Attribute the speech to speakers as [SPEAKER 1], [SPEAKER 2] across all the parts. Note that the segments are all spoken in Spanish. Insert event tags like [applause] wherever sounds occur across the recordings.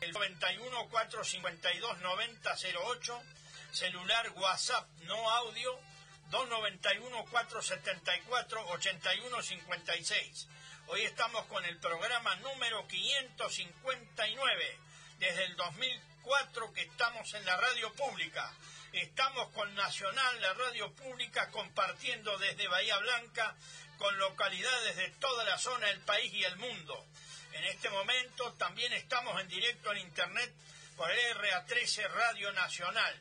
[SPEAKER 1] el 91 452 9008, celular WhatsApp no audio 291 474 8156. Hoy estamos con el programa número 559 desde el 2004 que estamos en la radio pública. Estamos con Nacional, la radio pública, compartiendo desde Bahía Blanca con localidades de toda la zona del país y el mundo. En este momento también estamos en directo en Internet por RA13 Radio Nacional.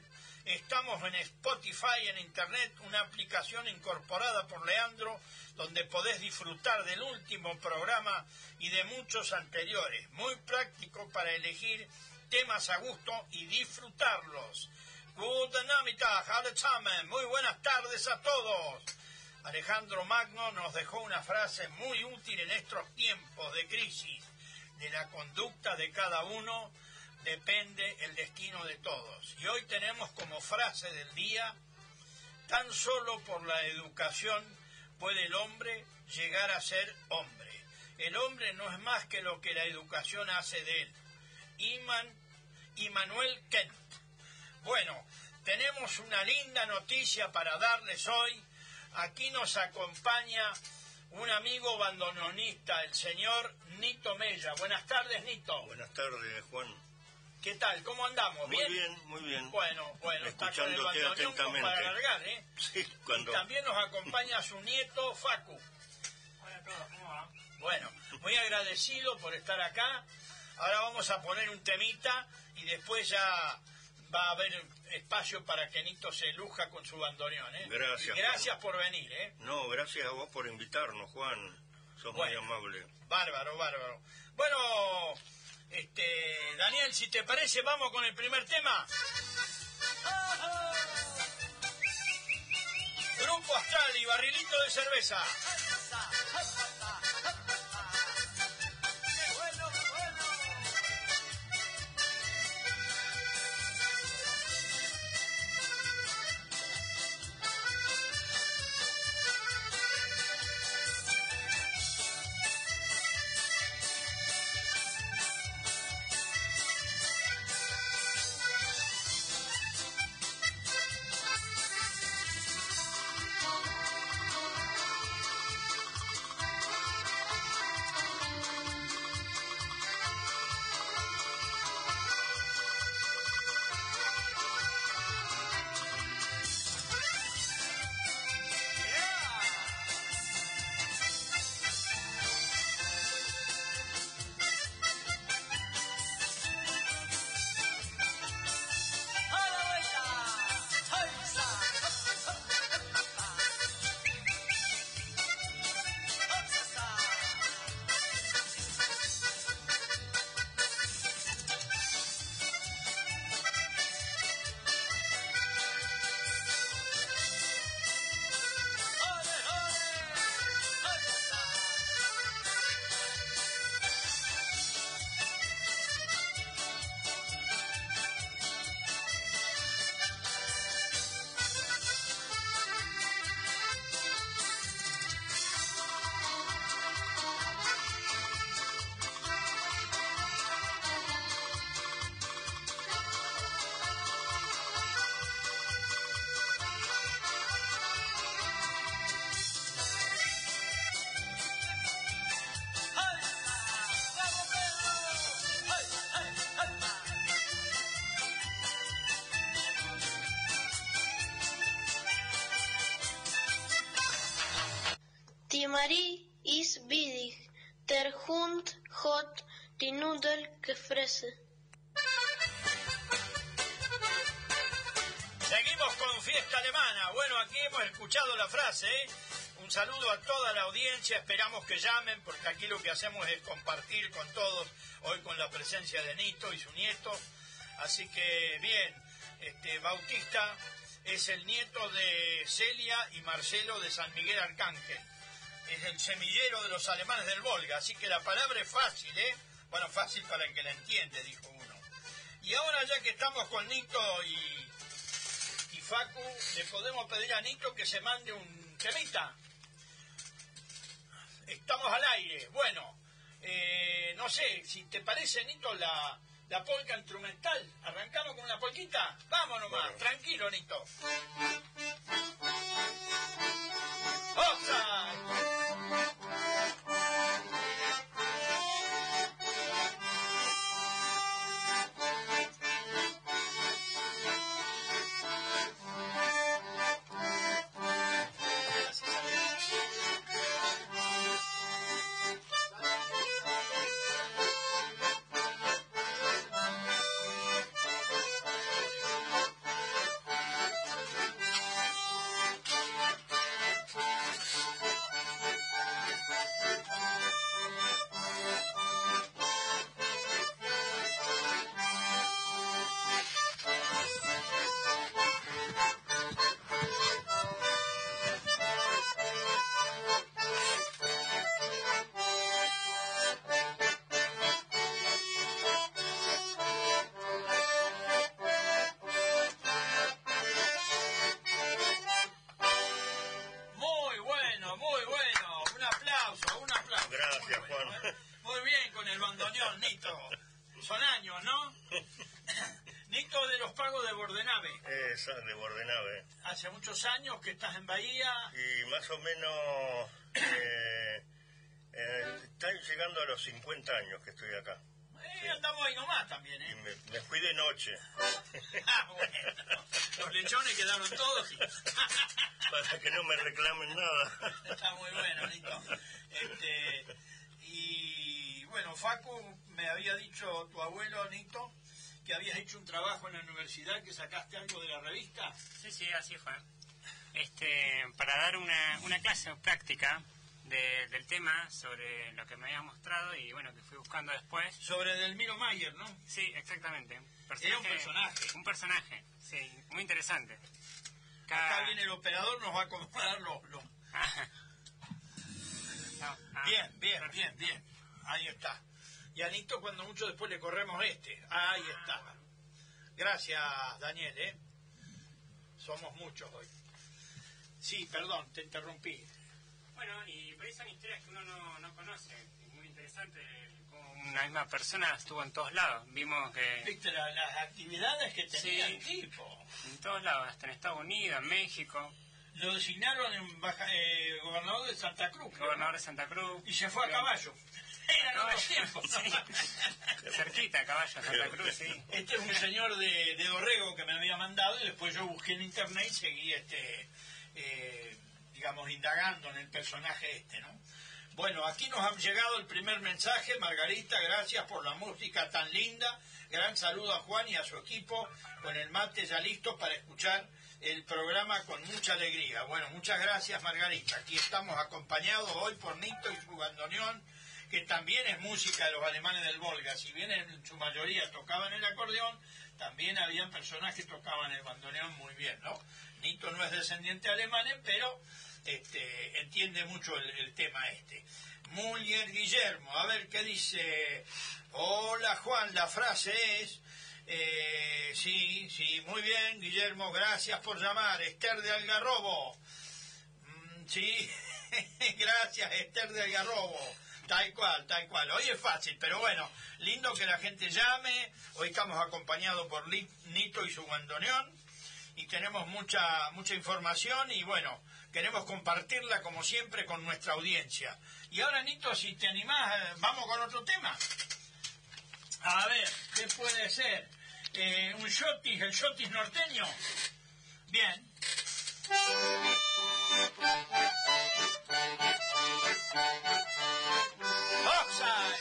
[SPEAKER 1] Estamos en Spotify, en Internet, una aplicación incorporada por Leandro, donde podés disfrutar del último programa y de muchos anteriores. Muy práctico para elegir temas a gusto y disfrutarlos. Muy buenas tardes a todos. Alejandro Magno nos dejó una frase muy útil en estos tiempos de crisis. De la conducta de cada uno depende el destino de todos. Y hoy tenemos como frase del día, tan solo por la educación puede el hombre llegar a ser hombre. El hombre no es más que lo que la educación hace de él. Iman, Immanuel Kent. Bueno, tenemos una linda noticia para darles hoy. Aquí nos acompaña un amigo bandoneonista, el señor Nito Mella. Buenas tardes, Nito.
[SPEAKER 2] Buenas tardes, Juan.
[SPEAKER 1] ¿Qué tal? ¿Cómo andamos?
[SPEAKER 2] ¿Bien? Muy bien, muy bien.
[SPEAKER 1] Bueno, bueno, está con el atentamente. para alargar, ¿eh?
[SPEAKER 2] Sí, cuando...
[SPEAKER 1] Y también nos acompaña su nieto, Facu.
[SPEAKER 3] Hola a todos, ¿cómo va?
[SPEAKER 1] Bueno, muy agradecido por estar acá. Ahora vamos a poner un temita y después ya va a haber espacio para que Nito se luja con su bandoneón, ¿eh?
[SPEAKER 2] Gracias.
[SPEAKER 1] Y gracias por venir, ¿eh?
[SPEAKER 2] No, gracias a vos por invitarnos, Juan. Sos muy amable.
[SPEAKER 1] Bárbaro, bárbaro. Bueno, este, Daniel, si te parece, vamos con el primer tema. Grupo Astral y barrilito de cerveza. Seguimos con fiesta alemana. Bueno, aquí hemos escuchado la frase. ¿eh? Un saludo a toda la audiencia. Esperamos que llamen porque aquí lo que hacemos es compartir con todos. Hoy con la presencia de Nito y su nieto. Así que bien, este Bautista es el nieto de Celia y Marcelo de San Miguel Arcángel. Es el semillero de los alemanes del Volga. Así que la palabra es fácil, ¿eh? Bueno, fácil para el que la entiende, dijo uno. Y ahora ya que estamos con Nito y, y Facu, le podemos pedir a Nito que se mande un temita. Estamos al aire. Bueno, eh, no sé, si te parece, Nito, la La polca instrumental. ¿Arrancamos con una polquita? Vámonos más.
[SPEAKER 2] Bueno.
[SPEAKER 1] Tranquilo, Nito. Universidad, que sacaste algo de la revista.
[SPEAKER 3] Sí, sí, así fue. Este, para dar una, una clase práctica de- del tema sobre lo que me había mostrado y bueno, que fui buscando después.
[SPEAKER 1] Sobre Delmiro Mayer, ¿no?
[SPEAKER 3] Sí, exactamente.
[SPEAKER 1] Era un personaje.
[SPEAKER 3] Un personaje, sí, muy interesante.
[SPEAKER 1] Acá viene el operador, nos va a acomodar los... los- [laughs]
[SPEAKER 3] Ah. No, ah,
[SPEAKER 1] Bien, bien, bien, bien. Ahí está. Y a Nito cuando mucho después le corremos este. Ahí está. Gracias, Daniel, ¿eh? Somos muchos hoy. Sí, perdón, te interrumpí.
[SPEAKER 3] Bueno, y por ahí son historias que uno no, no conoce. Es muy interesante cómo una misma persona estuvo en todos lados. Vimos que
[SPEAKER 1] ¿Viste la- las actividades que tenía
[SPEAKER 3] Sí.
[SPEAKER 1] el tipo?
[SPEAKER 3] en todos lados, hasta en Estados Unidos, en México,
[SPEAKER 1] Lo designaron en baja- eh, gobernador de Santa Cruz.
[SPEAKER 3] gobernador
[SPEAKER 1] ¿no?
[SPEAKER 3] de Santa Cruz.
[SPEAKER 1] Y se fue a caballo. Eran
[SPEAKER 3] A
[SPEAKER 1] otros
[SPEAKER 3] caballo,
[SPEAKER 1] tiempos.
[SPEAKER 3] sí. Cerquita, caballo, Santa Cruz, sí.
[SPEAKER 1] Este es un señor de, de Dorrego que me había mandado y después yo busqué en internet y seguí, este, eh, digamos, indagando en el personaje este, ¿no? Bueno, aquí nos ha llegado el primer mensaje. Margarita, gracias por la música tan linda. Gran saludo a Juan y a su equipo con el mate ya listo para escuchar el programa con mucha alegría. Bueno, muchas gracias Margarita. Aquí estamos acompañados hoy por Nito y su bandoneón, que también es música de los alemanes del Volga. Si bien en su mayoría tocaban el acordeón, también habían personas que tocaban el bandoneón muy bien, ¿no? Nito no es descendiente de alemanes, pero este, entiende mucho el, tema este. Muller Guillermo, a ver qué dice. Hola Juan, la frase es. eh, sí, sí, muy bien, Guillermo, gracias por llamar. Esther de Algarrobo. Mm, sí, [laughs] gracias, Esther de Algarrobo. Tal cual, tal cual. Hoy es fácil, pero bueno, lindo que la gente llame. Hoy estamos acompañados por Nito y su bandoneón y tenemos mucha mucha información y bueno, queremos compartirla como siempre con nuestra audiencia. Y ahora, Nito, si te animás, eh, vamos con otro tema. A ver, ¿qué puede ser? Eh, un shotis, el shotis norteño. Bien. Felicitaciones,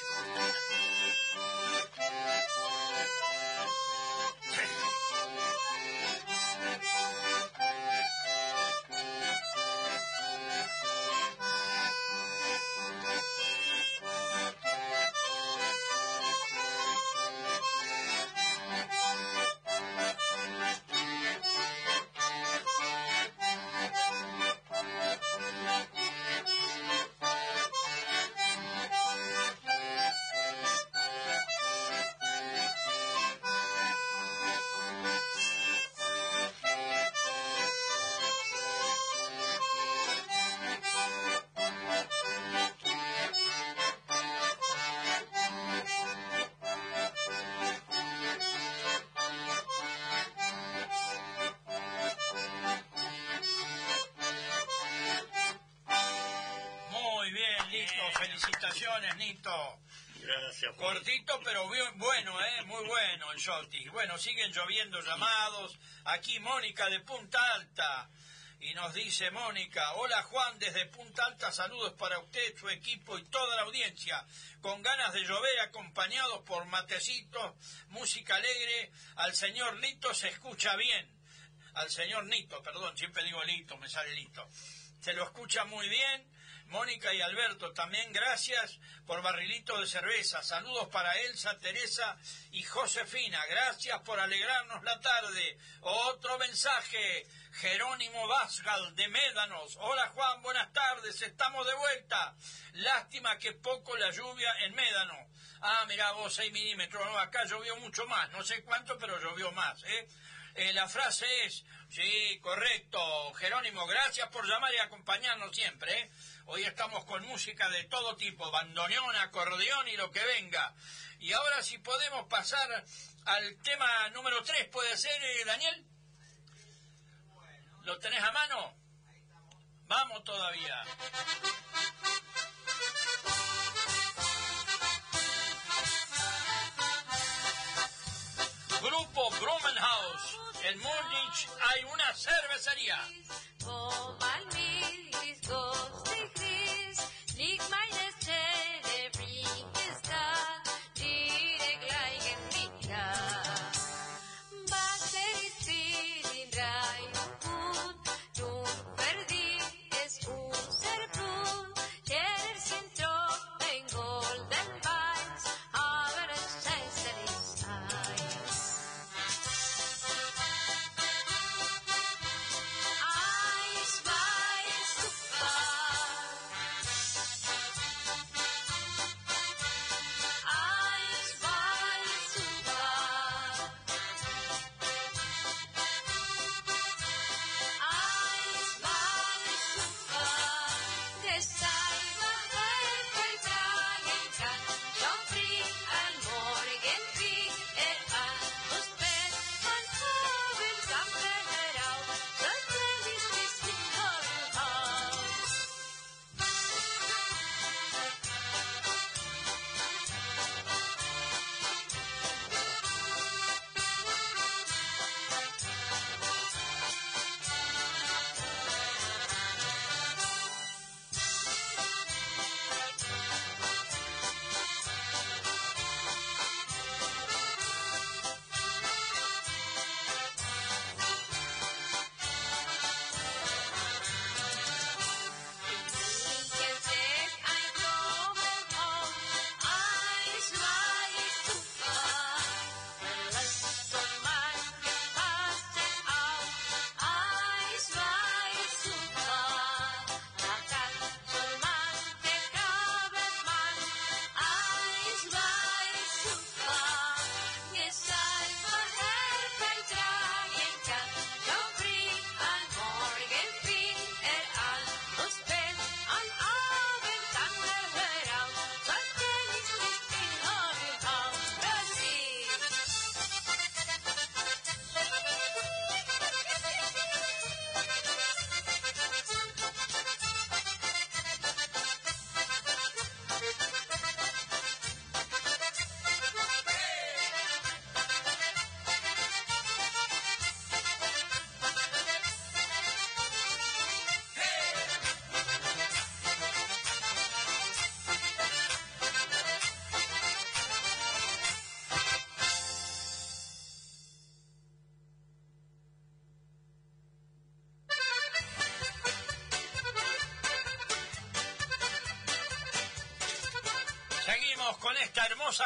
[SPEAKER 1] bueno siguen lloviendo llamados. Aquí Mónica de Punta Alta. Y nos dice Mónica, hola Juan, desde Punta Alta, saludos para usted, su equipo y toda la audiencia. Con ganas de llover, acompañados por matecitos, música alegre, al señor Lito se escucha bien. Al señor Nito, perdón, siempre digo Lito, me sale Lito. Se lo escucha muy bien Mónica y Alberto, también gracias por barrilito de cerveza. Saludos para Elsa, Teresa y Josefina. Gracias por alegrarnos la tarde. Otro mensaje. Jerónimo Vasgal de Médanos. Hola Juan, buenas tardes. Estamos de vuelta. Lástima que poco la lluvia en Médano. Ah, mira vos, 6 milímetros. No, acá llovió mucho más. No sé cuánto, pero llovió más. ¿eh? Eh, la frase es, sí, correcto, Jerónimo, gracias por llamar y acompañarnos siempre. ¿eh? Hoy estamos con música de todo tipo, bandoneón, acordeón y lo que venga. Y ahora si podemos pasar al tema número 3, ¿puede ser, eh, Daniel? ¿Lo tenés a mano? Vamos todavía. Grupo Blumenhaus. En Múnich hay una cervecería.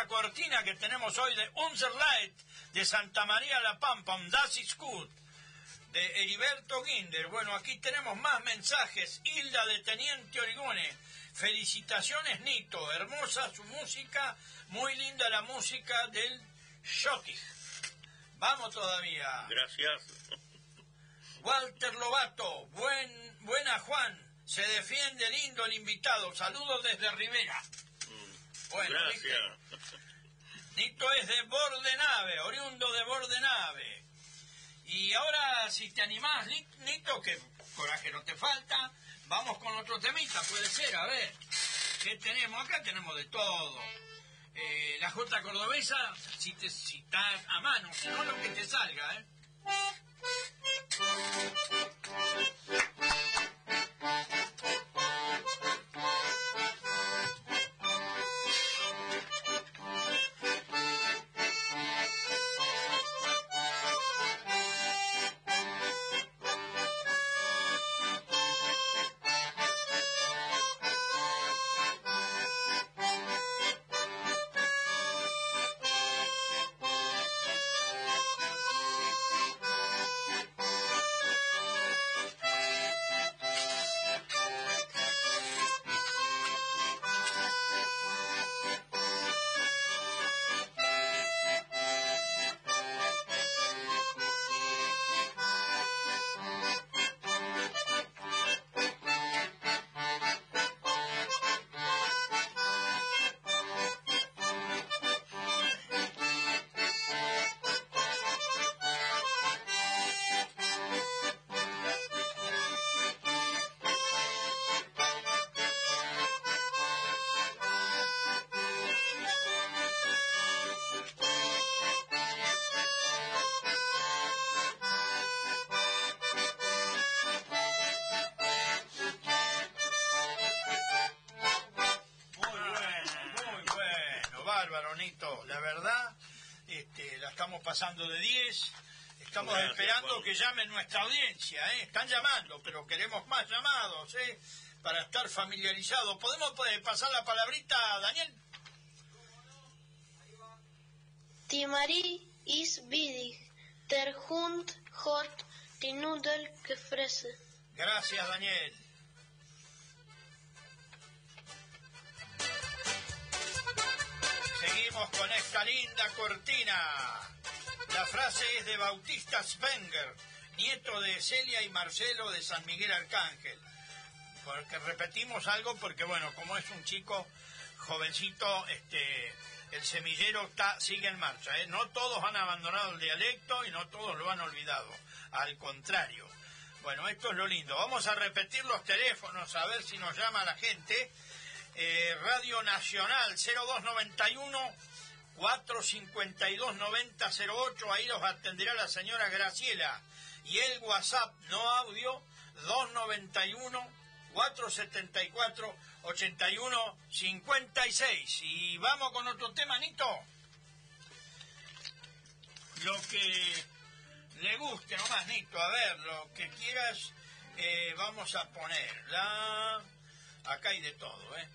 [SPEAKER 1] Esta cortina que tenemos hoy de Unser Light de Santa María La Pampa, un Das is de Heriberto Ginder. Bueno, aquí tenemos más mensajes. Hilda de Teniente Origone. Felicitaciones, Nito. Hermosa su música. Muy linda la música del Shotty. Vamos todavía.
[SPEAKER 2] Gracias.
[SPEAKER 1] Walter Lobato. Buen, buena, Juan. Se defiende lindo el invitado. Saludos desde Rivera. Bueno,
[SPEAKER 2] Gracias.
[SPEAKER 1] Nito es de Bordenave, oriundo de Bordenave. Y ahora, si te animás, Nito, que coraje no te falta, vamos con otro temita, puede ser, a ver. ¿Qué tenemos? Acá tenemos de todo. Eh, la J cordobesa, si, te, si está a mano, si no lo que te salga, ¿eh? Pasando de 10. Estamos
[SPEAKER 2] Gracias,
[SPEAKER 1] esperando
[SPEAKER 2] Juan.
[SPEAKER 1] que llame nuestra audiencia, ¿eh? Están llamando, pero queremos más llamados, ¿eh? Para estar familiarizados. ¿Podemos eh, pasar la palabrita, Daniel? Celia y Marcelo de San Miguel Arcángel. Porque repetimos algo porque, bueno, como es un chico jovencito, este, el semillero está, sigue en marcha. ¿eh? No todos han abandonado el dialecto y no todos lo han olvidado. Al contrario. Bueno, esto es lo lindo. Vamos a repetir los teléfonos a ver si nos llama la gente. Eh, Radio Nacional 0291 452 9008. Ahí los atenderá la señora Graciela. Y el WhatsApp no audio 291 474 81 56. Y vamos con otro tema, Nito. Lo que le guste nomás, Nito. A ver, lo que quieras, eh, vamos a poner. La... Acá hay de todo, ¿eh?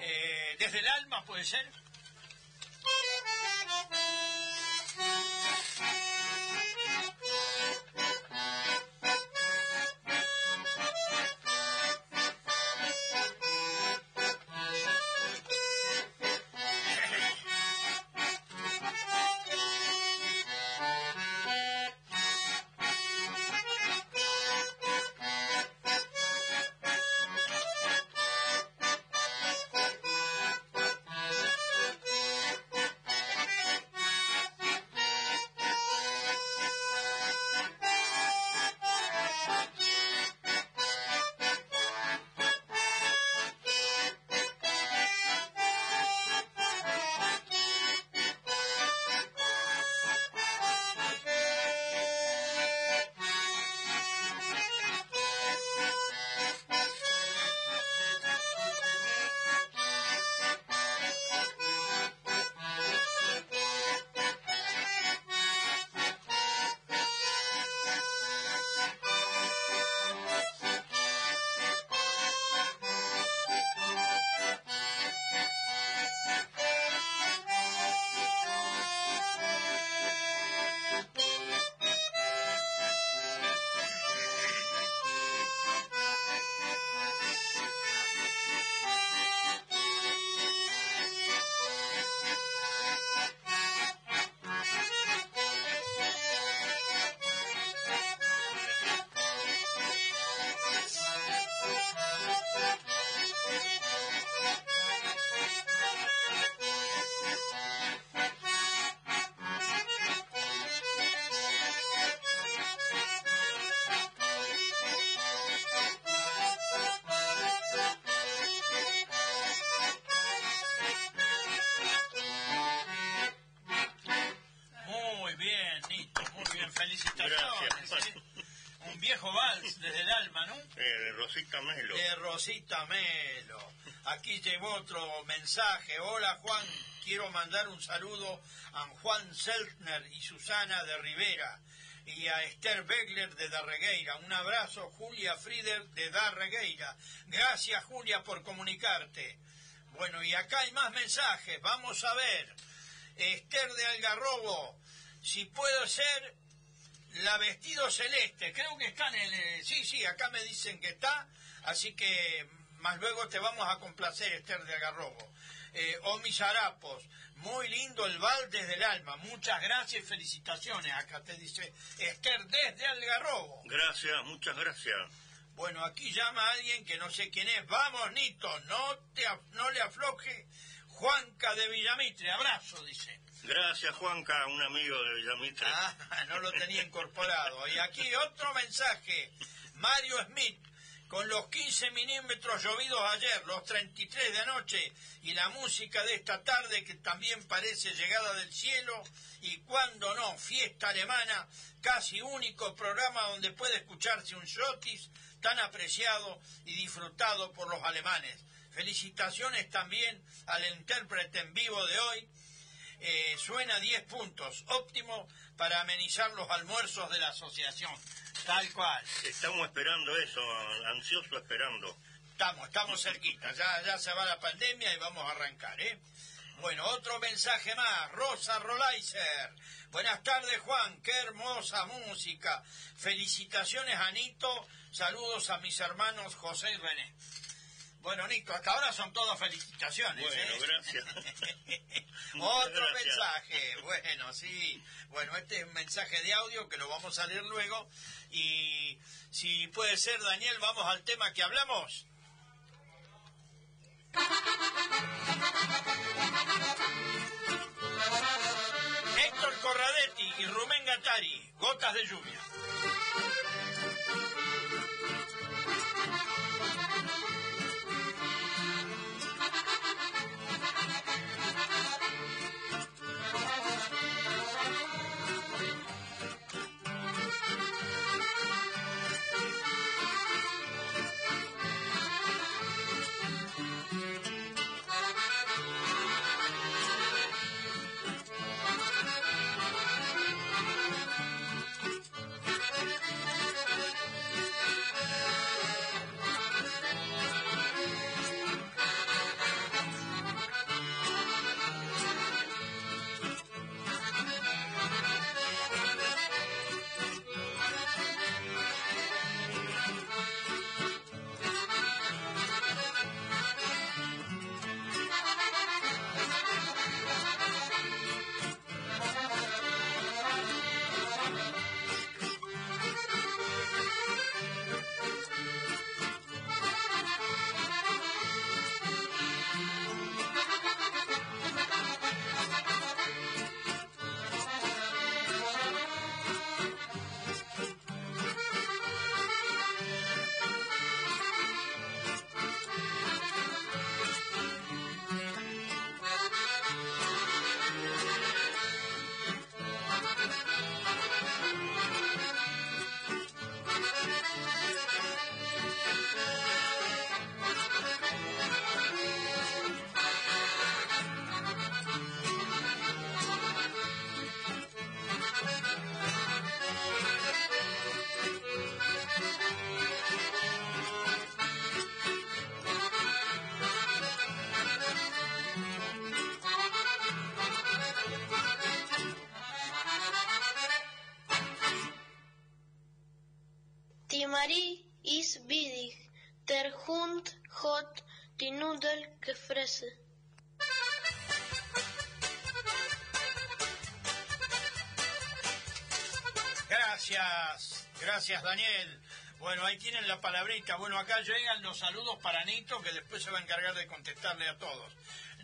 [SPEAKER 1] Eh, Desde el alma puede ser. Felicitaciones. [laughs] Aquí llegó otro mensaje. Hola Juan, quiero mandar un saludo a Juan Seltner y Susana de Rivera y a Esther Begler de Darregueira. Un abrazo, Julia Frieder de Darregueira. Gracias, Julia, por comunicarte. Bueno, y acá hay más mensajes. Vamos a ver. Esther de Algarrobo, si puedo ser la vestido celeste. Creo que está en el... eh, Sí, sí, acá me dicen que está. Así que más luego te vamos a complacer, Esther de Algarrobo. Eh, o mis harapos. Muy lindo el bal desde el alma. Muchas gracias y felicitaciones. Acá te dice Esther desde Algarrobo.
[SPEAKER 2] Gracias, muchas gracias.
[SPEAKER 1] Bueno, aquí llama alguien que no sé quién es. Vamos, Nito, no, te, no le afloje. Juanca de Villamitre, abrazo, dice.
[SPEAKER 2] Gracias, Juanca, un amigo de Villamitre.
[SPEAKER 1] Ah, no lo tenía incorporado. Y aquí otro mensaje. Mario Smith, con los 15 milímetros llovidos ayer, los 33 de anoche y la música de esta tarde que también parece llegada del cielo y cuando no, fiesta alemana, casi único programa donde puede escucharse un shotis tan apreciado y disfrutado por los alemanes. Felicitaciones también al intérprete en vivo de hoy, eh, suena 10 puntos, óptimo para amenizar los almuerzos de la asociación. Tal cual.
[SPEAKER 2] Estamos esperando eso, ansioso esperando.
[SPEAKER 1] Estamos, estamos cerquita. Ya, ya se va la pandemia y vamos a arrancar, ¿eh? Bueno, otro mensaje más. Rosa Rolaiser. Buenas tardes, Juan. Qué hermosa música. Felicitaciones, Anito. Saludos a mis hermanos José y René. Bueno, Nito, hasta ahora son todas felicitaciones.
[SPEAKER 2] Bueno,
[SPEAKER 1] ¿eh?
[SPEAKER 2] gracias. [laughs]
[SPEAKER 1] Otro
[SPEAKER 2] Gracias.
[SPEAKER 1] mensaje, bueno, sí. Bueno, este es un mensaje de audio que lo vamos a leer luego. Y si puede ser, Daniel, vamos al tema que hablamos. Héctor Corradetti y Rubén Gattari, Gotas de Lluvia.
[SPEAKER 4] Marie ist widig, der Hund hat die Nudel gefressen.
[SPEAKER 1] Gracias, gracias Daniel. Bueno, ahí tienen la palabrita. Bueno, acá llegan los saludos para Nito, que después se va a encargar de contestarle a todos.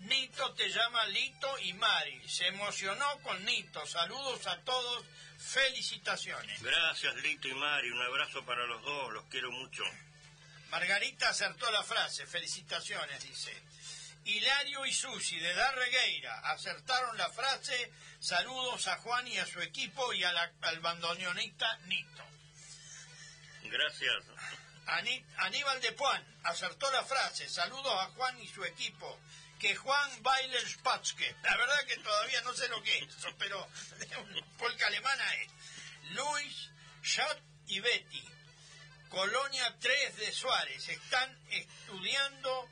[SPEAKER 1] Nito te llama Lito y Mari. Se emocionó con Nito. Saludos a todos. Felicitaciones.
[SPEAKER 2] Gracias, Lito y Mari. Un abrazo para los dos, los quiero mucho.
[SPEAKER 1] Margarita acertó la frase. Felicitaciones, dice. Hilario y Susi de Darregueira acertaron la frase saludos a Juan y a su equipo y al bandoneonista Nito.
[SPEAKER 2] Gracias.
[SPEAKER 1] Aníbal de Puan acertó la frase saludos a Juan y su equipo. Que Juan baile el Spatske. La verdad que todavía no sé lo que es, pero [laughs] polka alemana es. Luis, Schott y Betty. Colonia 3 de Suárez. Están estudiando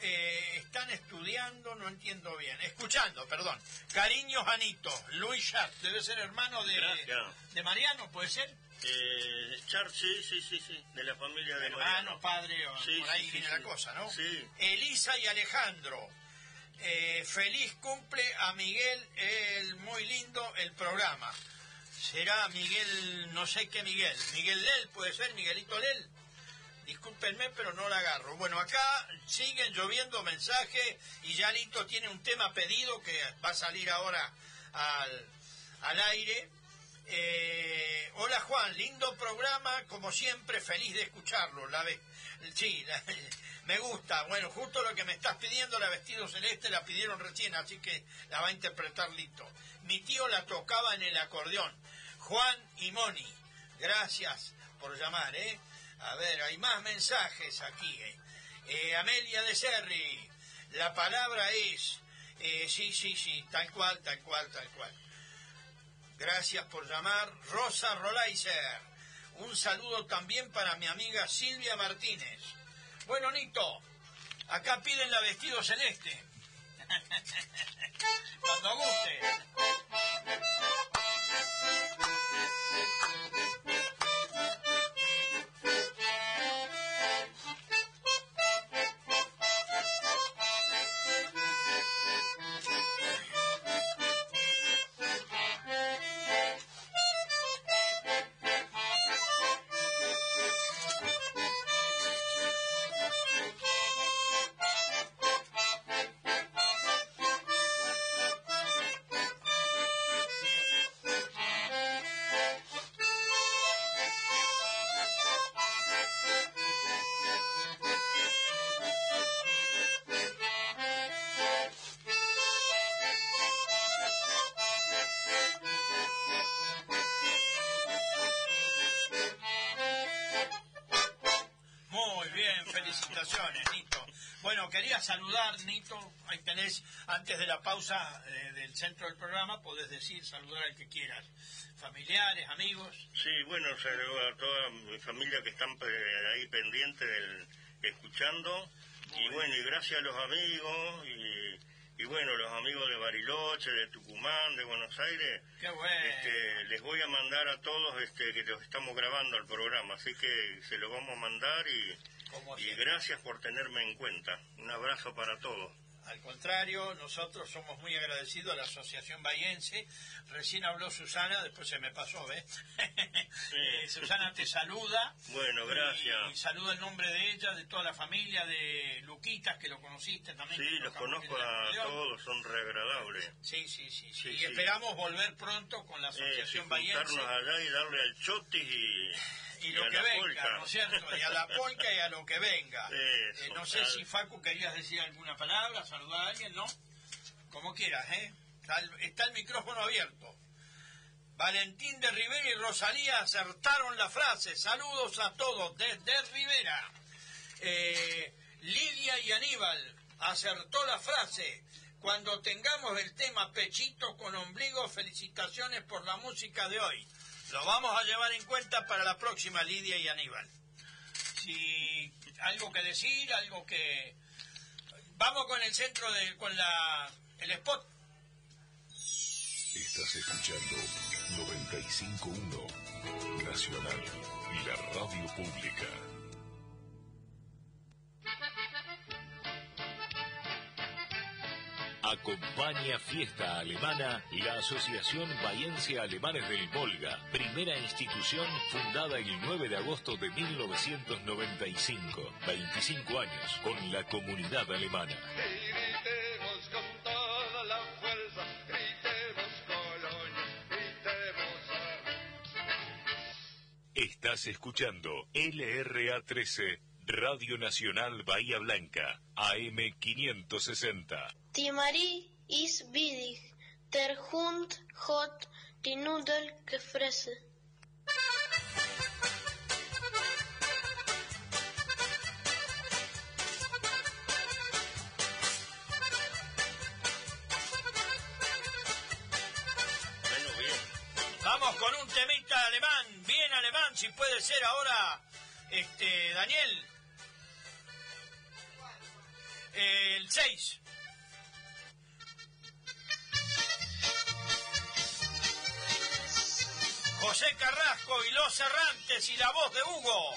[SPEAKER 1] eh, están estudiando, no entiendo bien, escuchando, perdón. Cariño Janito, Luis Char, debe ser hermano de, de Mariano, ¿puede ser?
[SPEAKER 2] Eh, Char, sí, sí, sí, sí, de la familia de
[SPEAKER 1] Hermano, padre, por ahí viene la cosa, ¿no?
[SPEAKER 2] Sí.
[SPEAKER 1] Elisa y Alejandro, eh, feliz cumple a Miguel, el muy lindo el programa. Será Miguel, no sé qué Miguel, Miguel Lel, puede ser, Miguelito Lel. Discúlpenme, pero no la agarro. Bueno, acá siguen lloviendo mensajes y ya Lito tiene un tema pedido que va a salir ahora al, al aire. Eh, hola Juan, lindo programa, como siempre, feliz de escucharlo. La sí, [laughs] me gusta. Bueno, justo lo que me estás pidiendo, la vestido celeste, la pidieron recién, así que la va a interpretar Lito. Mi tío la tocaba en el acordeón. Juan y Moni, gracias por llamar, ¿eh? A ver, hay más mensajes aquí. Eh. eh Amelia de Serri, la palabra es, eh, sí, sí, sí, tal cual, tal cual, tal cual. Gracias por llamar. Rosa Rolaiser, un saludo también para mi amiga Silvia Martínez. Bueno, Nito, acá piden la vestido celeste. [laughs] Cuando guste. Centro del programa, podés decir, saludar al que quieras. Familiares, amigos.
[SPEAKER 2] Sí, bueno, saludo a toda mi familia que están ahí pendientes, del, escuchando. y bueno, y gracias a los amigos y, bueno, los amigos de Bariloche, de Tucumán, de Buenos Aires.
[SPEAKER 1] Qué bueno.
[SPEAKER 2] Este, les voy a mandar a todos este, que los estamos grabando el programa, así que se lo vamos a mandar y y gracias por tenerme en cuenta. Un abrazo para todos.
[SPEAKER 1] Al contrario, nosotros somos muy agradecidos a la Asociación Bayense. Recién habló Susana, después se me pasó, ¿ves? [laughs] Eh, Susana te saluda.
[SPEAKER 2] Bueno, gracias.
[SPEAKER 1] Y, saluda el nombre de ella, de toda la familia, de Luquitas, que lo conociste también.
[SPEAKER 2] Sí, los conozco a todos, son re agradables.
[SPEAKER 1] Sí, sí, sí. y esperamos volver pronto con la Asociación eh, sí,
[SPEAKER 2] allá y darle al chotis y
[SPEAKER 1] y lo que venga, ¿no es cierto? Y a la polca y a lo que venga. [laughs] Eh, no sé si Facu querías decir alguna palabra, saludar a alguien, ¿no? Como quieras, ¿eh? Está el, micrófono abierto. Valentín de Rivera y Rosalía acertaron la frase. Saludos a todos desde Rivera. Eh, Lidia y Aníbal acertó la frase. Cuando tengamos el tema pechito con ombligo, felicitaciones por la música de hoy. Lo vamos a llevar en cuenta para la próxima, Lidia y Aníbal. Si algo que decir, algo que... Vamos con el centro de... con la... el spot.
[SPEAKER 5] Estás escuchando 95.1 Nacional, y la radio pública. Acompaña Fiesta Alemana la Asociación Bahiense Alemanes del Volga, primera institución fundada el 9 de agosto de 1995, 25 años con la comunidad alemana. Estás escuchando LRA 13 Radio Nacional Bahía Blanca, AM 560.
[SPEAKER 4] Timari is bidig, der Hund hat die Nudel gefressen.
[SPEAKER 2] Bueno, bien.
[SPEAKER 6] Vamos con un temita alemán, bien alemán, si puede ser ahora, este, Daniel. El 6. José Carrasco y los errantes y la voz de Hugo.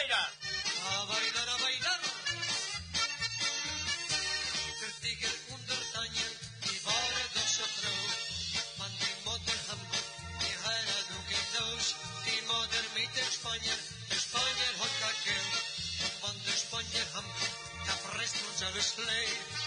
[SPEAKER 6] Aira. slave.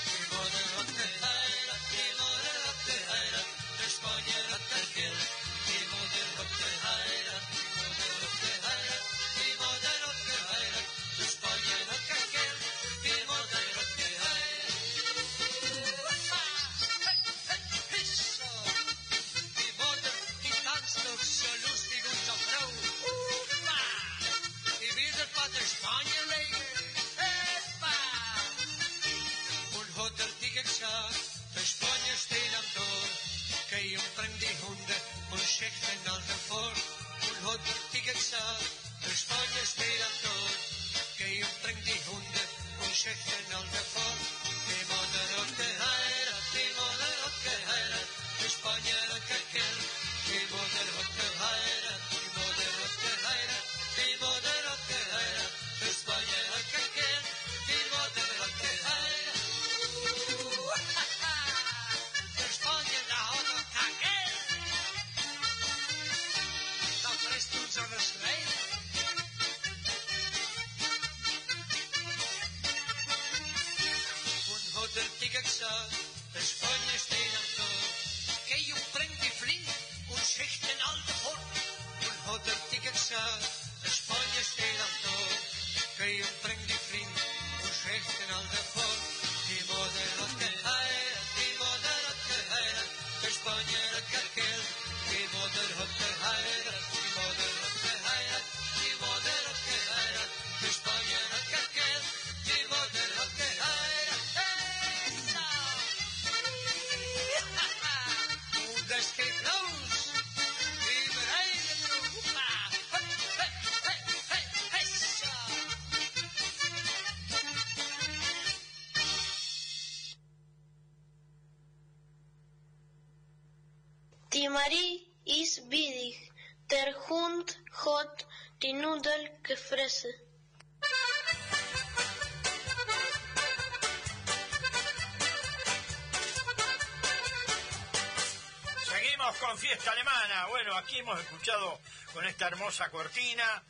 [SPEAKER 6] Hemos escuchado con esta hermosa cortina,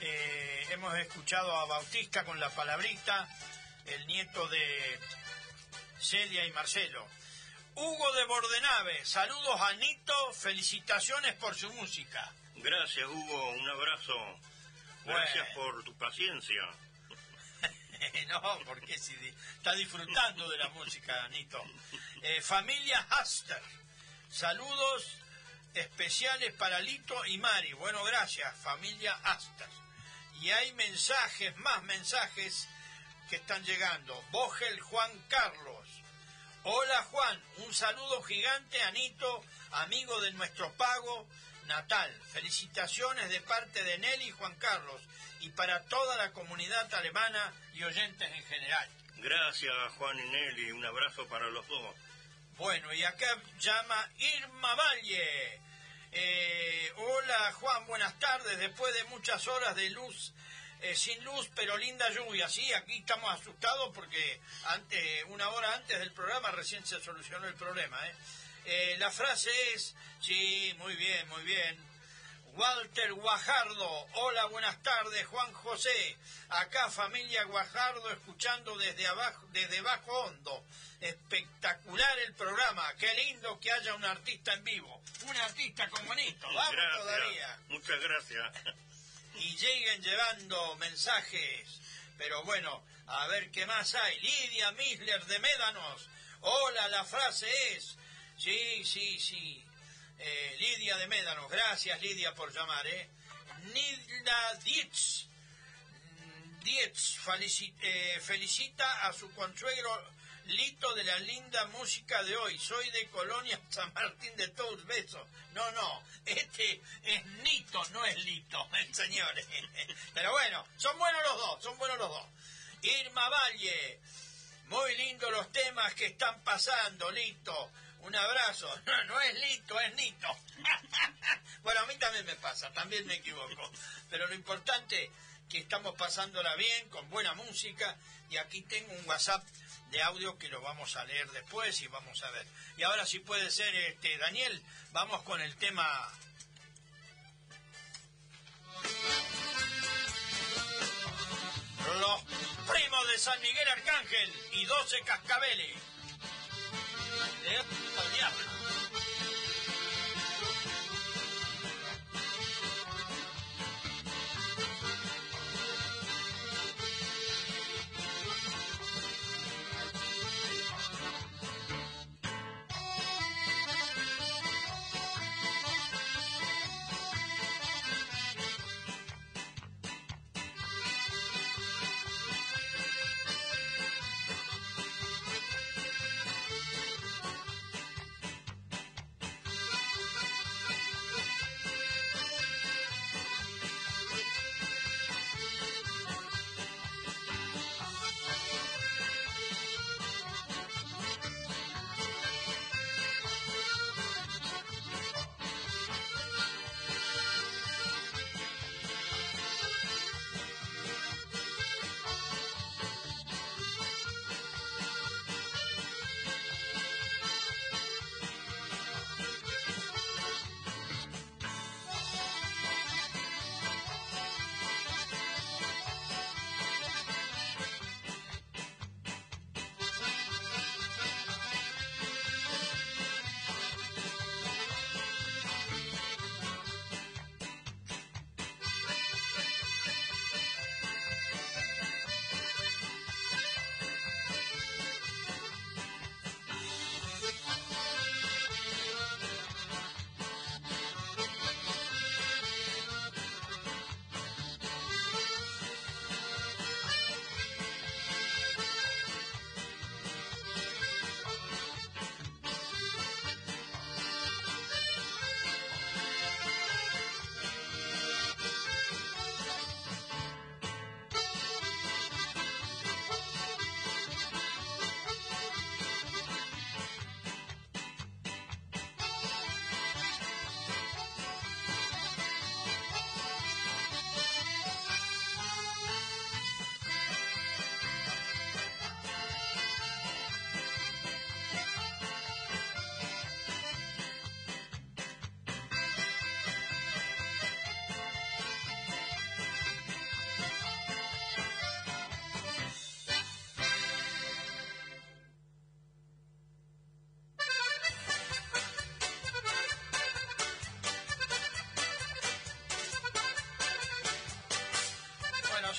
[SPEAKER 6] eh, hemos escuchado a Bautista con la palabrita, el nieto de Celia y Marcelo. Hugo de Bordenave, saludos a Nito, felicitaciones por su música.
[SPEAKER 2] Gracias, Hugo. Un abrazo. Gracias por tu paciencia. [laughs]
[SPEAKER 6] no, porque si está disfrutando de la música, Nito. [laughs] Eh, familia Haster, saludos especiales para Lito y Mari. Bueno, gracias, familia Haster. Y hay mensajes, más mensajes que están llegando. Bogel Juan Carlos. Hola Juan, un saludo gigante a Nito, amigo de nuestro pago natal. Felicitaciones de parte de Nelly y Juan Carlos y para toda la comunidad alemana y oyentes en general.
[SPEAKER 2] Gracias, Juan y Nelly. Un abrazo para los dos.
[SPEAKER 6] Bueno, y acá llama Irma Valle. Eh, hola Juan, buenas tardes. Después de muchas horas de luz, eh, sin luz, pero linda lluvia. Sí, aquí estamos asustados porque antes, una hora antes del programa recién se solucionó el problema. ¿eh? La frase es, sí, muy bien, muy bien. Walter Guajardo, hola, buenas tardes, Juan José, acá familia Guajardo escuchando desde abajo, desde bajo hondo. Espectacular el programa, qué lindo que haya un artista en vivo. Un artista como Nito, vamos
[SPEAKER 2] gracias.
[SPEAKER 6] todavía.
[SPEAKER 2] Muchas gracias.
[SPEAKER 1] y lleguen llevando mensajes. Pero bueno, a ver qué más hay. Lidia Misler de Médanos. Hola, la frase es. Sí, sí, sí. Eh, Lidia de Médanos. Gracias, Lidia, por llamar, ¿eh? Nilda Dietz. Dietz felici- eh, felicita a su consuegro Lito de la linda música de hoy. Soy de Colonia [laughs] San Martín de Tours. Besos. No, no. Este es Nito, no es Lito, [laughs] el señor. [laughs] Pero bueno, son buenos los dos, son buenos los dos. Irma Valle. Muy lindos los temas que están pasando, Lito. Un abrazo. [laughs] No, es Lito, es Nito. [laughs] bueno, a mí también me pasa, también me equivoco. Pero lo importante que estamos pasándola bien, con buena música. Y aquí tengo un WhatsApp de audio que lo vamos a leer después y vamos a ver. Y ahora si puede ser, este Daniel, vamos con el tema Los primos de San Miguel Arcángel y 12 cascabeles. De otro diablo.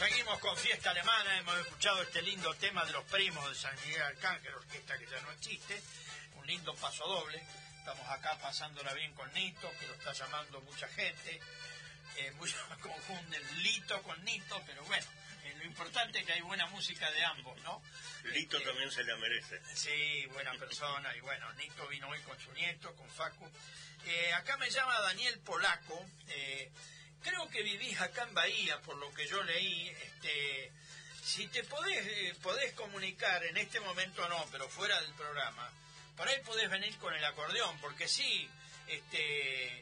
[SPEAKER 1] Seguimos con fiesta alemana. Hemos escuchado este lindo tema de los primos de San Miguel Arcángel, orquesta que ya no existe. Un lindo paso doble. Estamos acá pasándola bien con Nito, que lo está llamando mucha gente. Eh, muchos [laughs] confunden Lito con Nito, pero bueno, eh, lo importante es que hay buena música de ambos, ¿no?
[SPEAKER 2] Lito
[SPEAKER 1] Este,
[SPEAKER 2] también se la merece.
[SPEAKER 1] Sí, buena persona. Y bueno, Nito vino hoy con su nieto, con Facu. Eh, acá me llama Daniel Polaco. eh, creo que vivís acá en Bahía, por lo que yo leí. Este, si te podés, eh, podés comunicar, en este momento no, pero fuera del programa, por ahí podés venir con el acordeón, porque sí, este,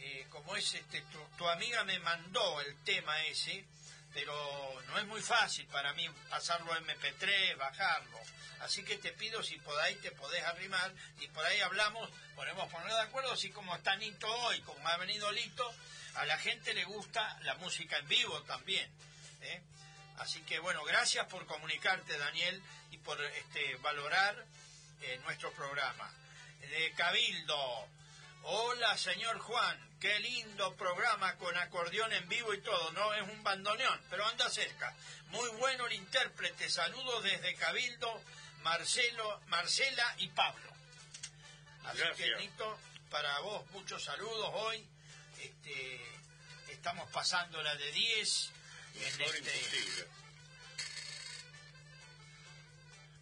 [SPEAKER 1] eh, como es, este, tu, tu amiga me mandó el tema ese, pero no es muy fácil para mí pasarlo a MP3, bajarlo. Así que te pido si por ahí te podés arrimar y por ahí hablamos, podemos poner de acuerdo, así como está Nito hoy, como ha venido Lito, a la gente le gusta la música en vivo también. ¿eh? Así que bueno, gracias por comunicarte Daniel y por este, valorar eh, nuestro programa. De Cabildo, Hola, señor Juan. Qué lindo programa con acordeón en vivo y todo. No es un bandoneón, pero anda cerca. Muy bueno el intérprete. Saludos desde Cabildo, Marcelo, Marcela y Pablo. Así que,
[SPEAKER 2] Gracias.
[SPEAKER 1] Nito, para vos muchos saludos hoy. Este, estamos pasando la de 10. en
[SPEAKER 2] Mejor
[SPEAKER 1] este-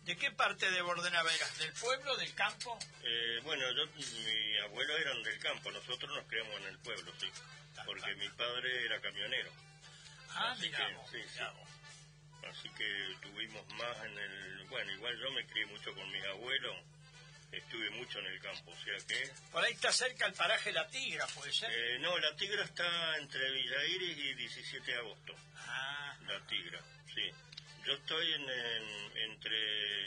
[SPEAKER 1] ¿De qué parte de Bordena Vegas? ¿Del pueblo, del campo?
[SPEAKER 2] Eh, bueno, yo, mi abuelo eran del campo, nosotros nos criamos en el pueblo, sí. Porque mi padre era camionero.
[SPEAKER 1] Ah,
[SPEAKER 2] Así que,
[SPEAKER 1] vos,
[SPEAKER 2] sí,
[SPEAKER 1] vos.
[SPEAKER 2] Así que tuvimos más en el... Bueno, igual yo me crié mucho con mis abuelos, estuve mucho en el campo, o sea que...
[SPEAKER 1] Por ahí está cerca el paraje La Tigra, ¿puede ser?
[SPEAKER 2] Eh, no, la tigra está entre Villa Iris y 17 de agosto,
[SPEAKER 1] Ah,
[SPEAKER 2] la tigra, sí. Yo estoy en, en- entre...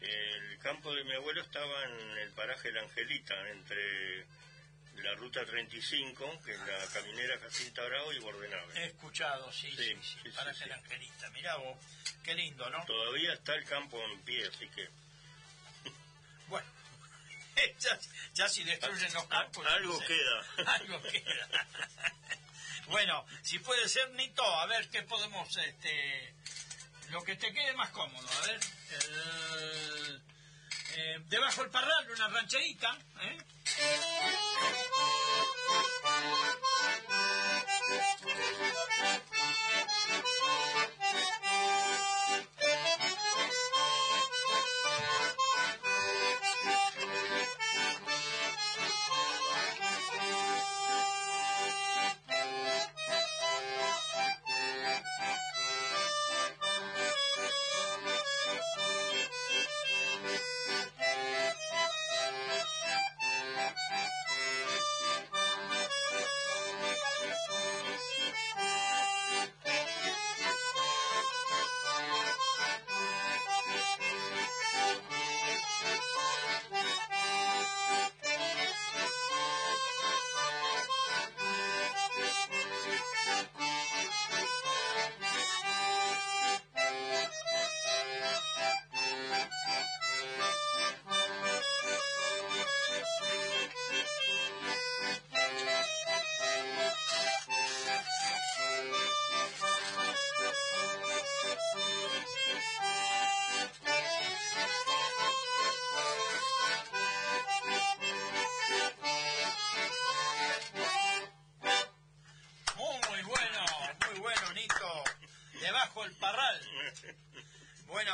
[SPEAKER 2] El campo de mi abuelo estaba en el paraje La Angelita, entre la ruta 35, que es la caminera Jacinta Bravo y Bordenave.
[SPEAKER 1] he escuchado, sí, sí,
[SPEAKER 2] Sí,
[SPEAKER 1] paraje
[SPEAKER 2] sí.
[SPEAKER 1] Angelista. Mirá vos, qué lindo, ¿no?
[SPEAKER 2] Todavía está el campo en pie, así que... [laughs]
[SPEAKER 1] Bueno, [laughs] ya, ya si destruyen los campos...
[SPEAKER 2] Algo
[SPEAKER 1] no sé.
[SPEAKER 2] queda. [laughs]
[SPEAKER 1] Algo queda. bueno, si puede ser, Nito, a ver qué podemos... este Lo que te quede más cómodo, a ver... el- eh, debajo del parral, una rancherita, ¿eh?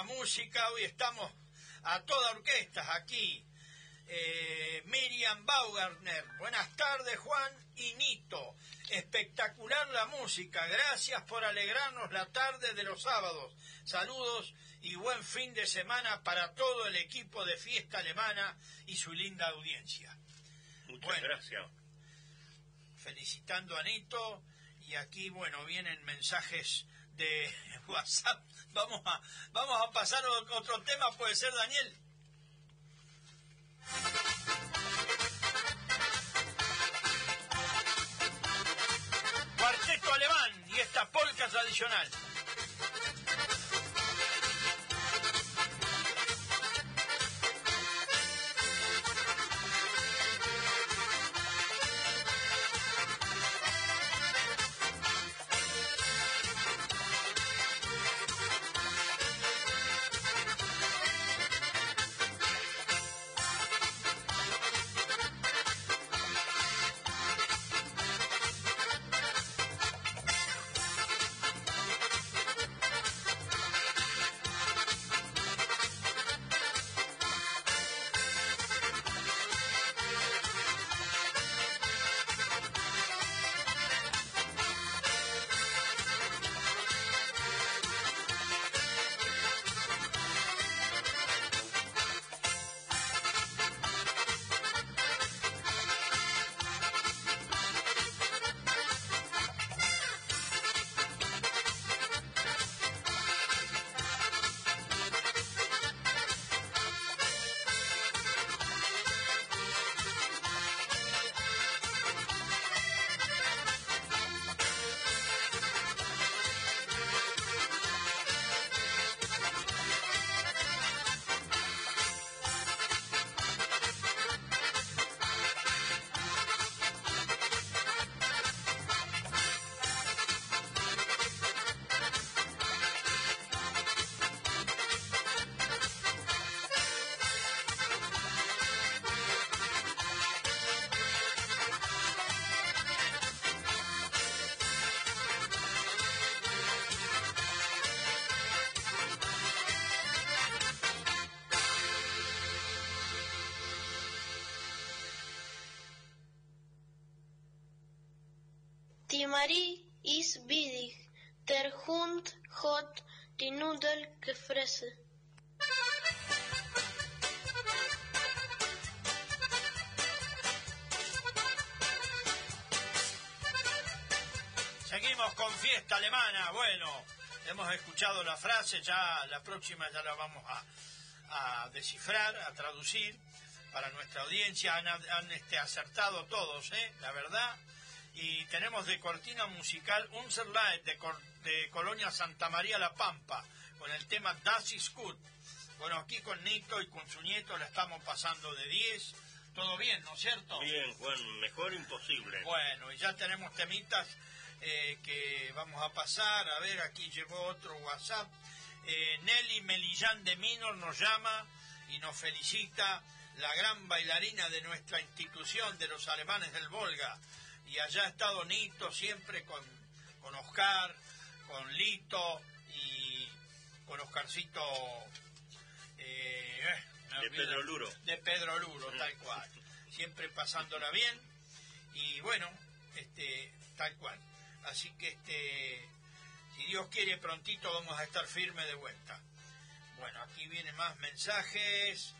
[SPEAKER 1] Buena música, hoy estamos a toda orquesta aquí. Eh, Miriam Baugartner, buenas tardes Juan y Nito. Espectacular la música, gracias por alegrarnos la tarde de los sábados. Saludos y buen fin de semana para todo el equipo de Fiesta Alemana y su linda audiencia.
[SPEAKER 2] Muchas
[SPEAKER 1] Bueno.
[SPEAKER 2] gracias.
[SPEAKER 1] felicitando a Nito y aquí bueno vienen mensajes de [laughs] WhatsApp. Vamos a vamos a pasar a otro tema puede ser Daniel. Cuarteto alemán y esta polca tradicional
[SPEAKER 4] Die Marie ist biedig, der Hund hat die Nudel gefressen.
[SPEAKER 1] Seguimos con fiesta alemana. Bueno, hemos escuchado la frase, ya la próxima ya la vamos a, a descifrar, a traducir para nuestra audiencia. Han, han, este, acertado todos, ¿eh? la verdad. Tenemos de cortina musical un Light de, Cor- de Colonia Santa María La Pampa con el tema Das ist gut. Bueno, aquí con Nito y con su nieto la estamos pasando de 10. Todo bien, ¿no es cierto?
[SPEAKER 2] Bien, Juan, mejor imposible.
[SPEAKER 1] Bueno, y ya tenemos temitas eh, que vamos a pasar. A ver, aquí llegó otro WhatsApp. Eh, Nelly Melillán de Minor nos llama y nos felicita la gran bailarina de nuestra institución de los alemanes del Volga. Y allá ha estado Nito siempre con, con Oscar, con Lito y con Oscarcito. eh, eh,
[SPEAKER 2] De. Pedro Luro.
[SPEAKER 1] De Pedro Luro, tal cual. Siempre pasándola bien y bueno, este, tal cual. Así que este, si Dios quiere prontito vamos a estar firmes de vuelta. Bueno, aquí vienen más mensajes.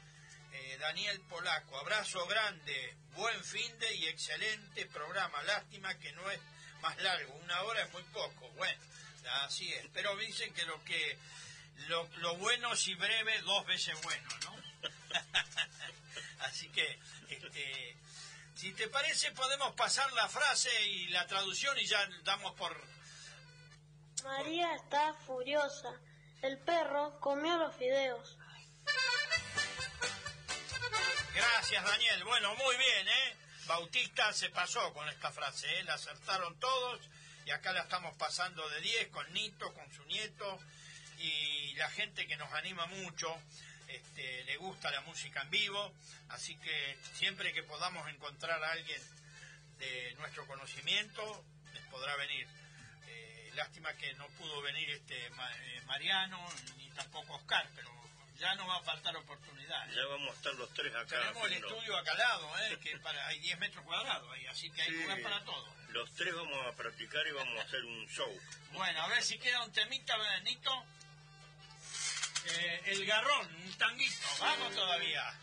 [SPEAKER 1] Eh, Daniel Polaco, abrazo grande, buen fin de y excelente programa. Lástima que no es más largo, una hora es muy poco. Bueno, así es. Pero dicen que lo que lo, bueno si breve, dos veces bueno, ¿no? [laughs] así que, este, si te parece, podemos pasar la frase y la traducción y ya damos por
[SPEAKER 4] María está furiosa. El perro comió los fideos.
[SPEAKER 1] Gracias, Daniel. Bueno, muy bien, ¿eh? Bautista se pasó con esta frase, ¿eh? La acertaron todos y acá la estamos pasando de 10 con Nito, con su nieto y la gente que nos anima mucho. Este, le gusta la música en vivo, así que siempre que podamos encontrar a alguien de nuestro conocimiento, les podrá venir. Eh, lástima que no pudo venir este eh, Mariano ni tampoco Oscar, pero ya no va a faltar oportunidad. ¿eh?
[SPEAKER 2] Ya vamos a estar los tres acá.
[SPEAKER 1] Tenemos el estudio acá al lado, ¿eh? que para, hay 10 metros cuadrados ahí, así que hay
[SPEAKER 2] Sí.
[SPEAKER 1] lugar para todo.
[SPEAKER 2] Los tres vamos a practicar y vamos a hacer un show.
[SPEAKER 1] Bueno, a ver si queda un temita, Benito. Eh, el garrón, un tanguito, vamos todavía.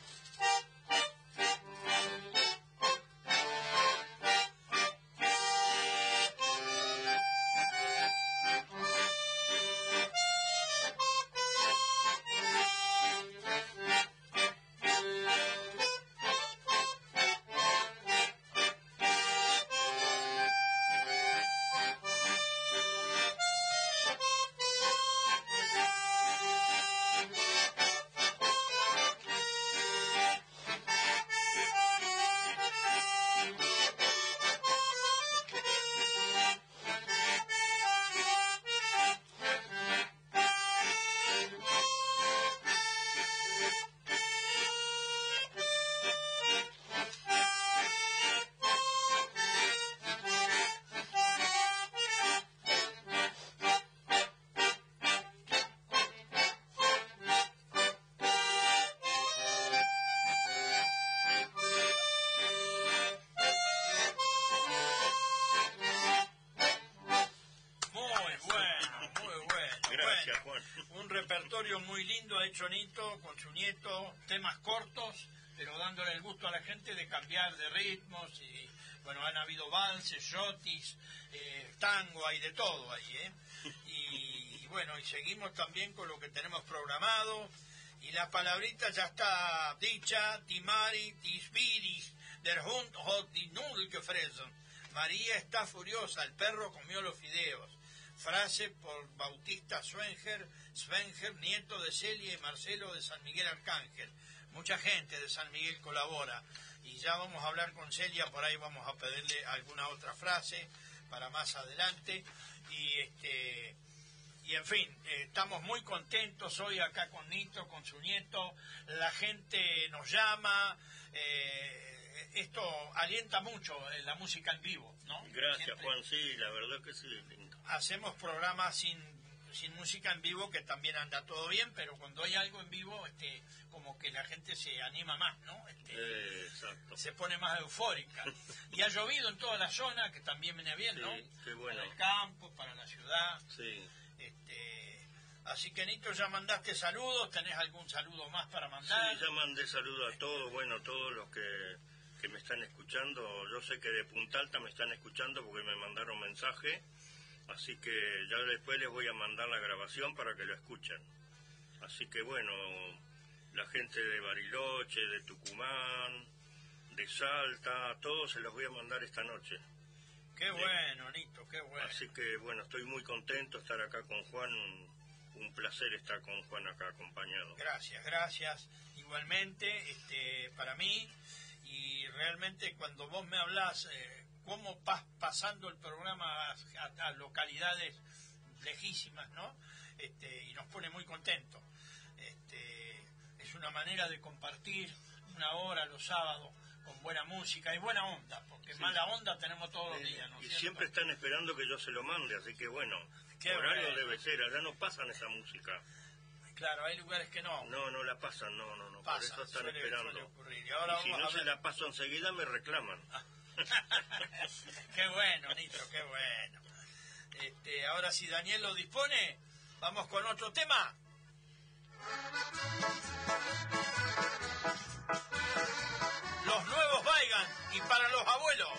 [SPEAKER 1] Lindo ha hecho Nito con su nieto, temas cortos, pero dándole el gusto a la gente de cambiar de ritmos y bueno, han habido valses, shotis, eh, tango, hay de todo ahí, ¿eh? [laughs] Y, y bueno, y seguimos también con lo que tenemos programado y la palabrita ya está dicha, Timari, Tisbiris, der Hund hat die Nudel. María está furiosa, el perro comió los fideos. Frase por Bautista Svenger, Svenger, nieto de Celia y Marcelo de San Miguel Arcángel. Mucha gente de San Miguel colabora. Y ya vamos a hablar con Celia, por ahí vamos a pedirle alguna otra frase para más adelante. Y este y en fin, eh, estamos muy contentos hoy acá con Nito, con su nieto. La gente nos llama. eh, esto alienta mucho la música en vivo, ¿no?
[SPEAKER 2] Gracias,
[SPEAKER 1] Siempre
[SPEAKER 2] Juan. Sí, la verdad que sí.
[SPEAKER 1] Hacemos programas sin, sin música en vivo, que también anda todo bien, pero cuando hay algo en vivo, este, como que la gente se anima más, ¿no? Este,
[SPEAKER 2] exacto.
[SPEAKER 1] se pone más eufórica. [laughs] Y ha llovido en toda la zona, que también viene bien, ¿no?
[SPEAKER 2] Sí, qué bueno.
[SPEAKER 1] Para el campo, para la ciudad.
[SPEAKER 2] Sí.
[SPEAKER 1] Este, así que, Nito, ya mandaste saludos. ¿Tenés algún saludo más para mandar?
[SPEAKER 2] Sí, ya mandé saludo a todos, bueno, todos los que, que me están escuchando. Yo sé que de Punta Alta me están escuchando porque me mandaron mensaje. Así que ya después les voy a mandar la grabación para que lo escuchen. Así que bueno, la gente de Bariloche, de Tucumán, de Salta, a todos se los voy a mandar esta noche.
[SPEAKER 1] Qué bueno, Nito, qué bueno.
[SPEAKER 2] Así que bueno, estoy muy contento de estar acá con Juan. Un, un placer estar con Juan acá acompañado.
[SPEAKER 1] Gracias, gracias. Igualmente, este, para mí, y realmente cuando vos me hablas, eh, cómo vas pasando el programa a, a- a localidades lejísimas, ¿no? Este, y nos pone muy contentos. Este, es una manera de compartir una hora los sábados con buena música y buena onda, porque mala onda tenemos todos los días, ¿no es
[SPEAKER 2] y
[SPEAKER 1] cierto?
[SPEAKER 2] siempre están esperando que yo se lo mande, así que bueno,
[SPEAKER 1] Qué
[SPEAKER 2] algo
[SPEAKER 1] bueno.
[SPEAKER 2] debe ser, allá no pasan esa música.
[SPEAKER 1] Claro, hay lugares que no.
[SPEAKER 2] No, no la pasan, no, no, no,
[SPEAKER 1] Pasa,
[SPEAKER 2] por eso están
[SPEAKER 1] suele-
[SPEAKER 2] esperando.
[SPEAKER 1] suele ocurrir. Y ahora
[SPEAKER 2] Y si no se la paso enseguida me reclaman. [laughs]
[SPEAKER 1] qué bueno, Nitro, qué bueno. Este, ahora si Daniel lo dispone, vamos con otro tema. Los nuevos Vaigan y para los abuelos.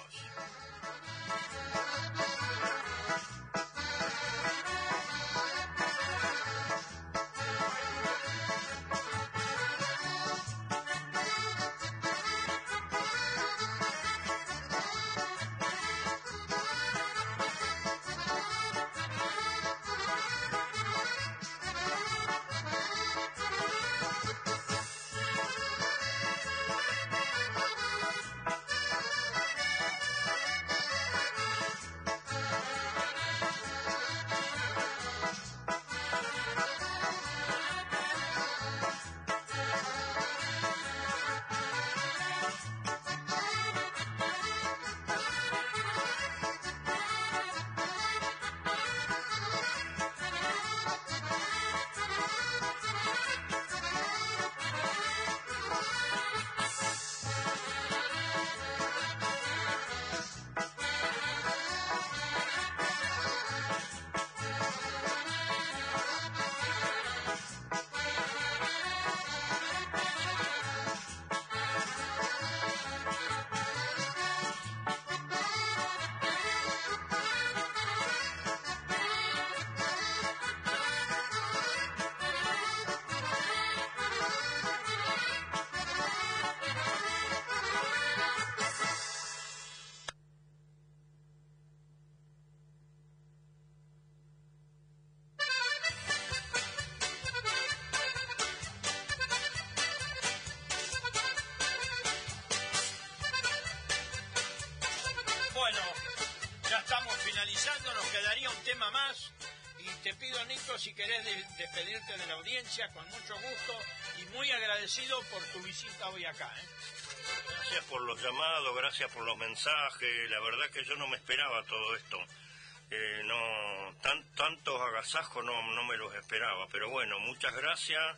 [SPEAKER 1] De- despedirte de la audiencia con mucho gusto y muy agradecido por tu visita hoy acá. ¿eh?
[SPEAKER 2] Gracias por los llamados, gracias por los mensajes. La verdad que yo no me esperaba todo esto. Eh, no, tan, tantos agasajos no, no me los esperaba. Pero bueno, muchas gracias.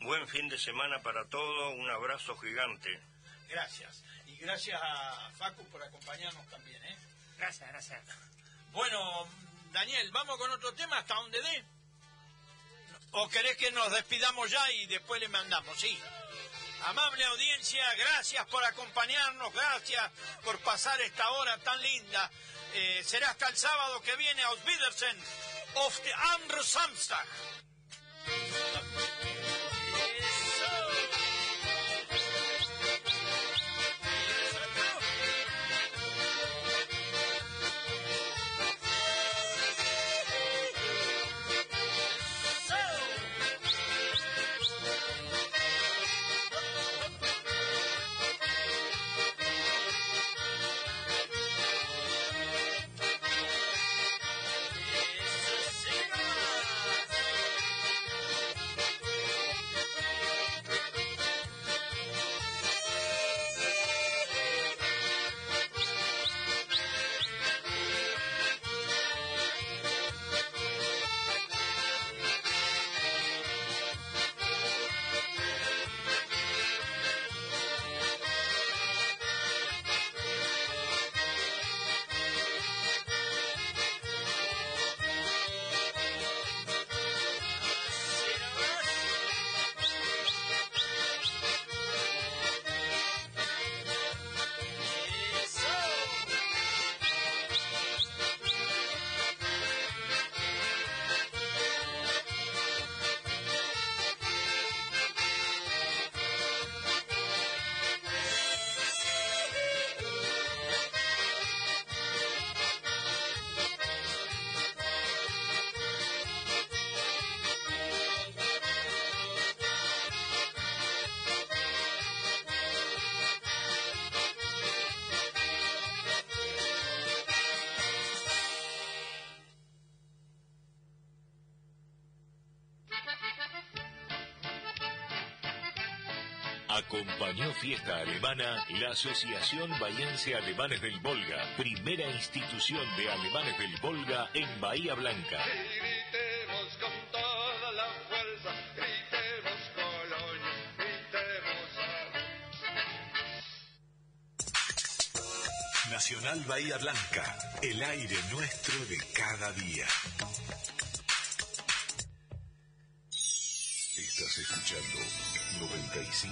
[SPEAKER 2] Buen fin de semana para todos. Un abrazo gigante.
[SPEAKER 1] Gracias. Y gracias a Facu por acompañarnos también. ¿eh?
[SPEAKER 3] Gracias, gracias.
[SPEAKER 1] Bueno, Daniel, vamos con otro tema hasta donde dé. ¿O querés que nos despidamos ya y después le mandamos? Sí. Amable audiencia, gracias por acompañarnos, gracias por pasar esta hora tan linda. Eh, será hasta el sábado que viene, Auf Wiedersehen, auf the andere Samstag.
[SPEAKER 5] Acompañó Fiesta Alemana la Asociación Bahiense Alemanes del Volga, primera institución de alemanes del Volga en Bahía Blanca.
[SPEAKER 7] Gritemos con toda la fuerza, gritemos Colonia, gritemos.
[SPEAKER 8] Nacional Bahía Blanca, el aire nuestro de cada día. Estás escuchando 95.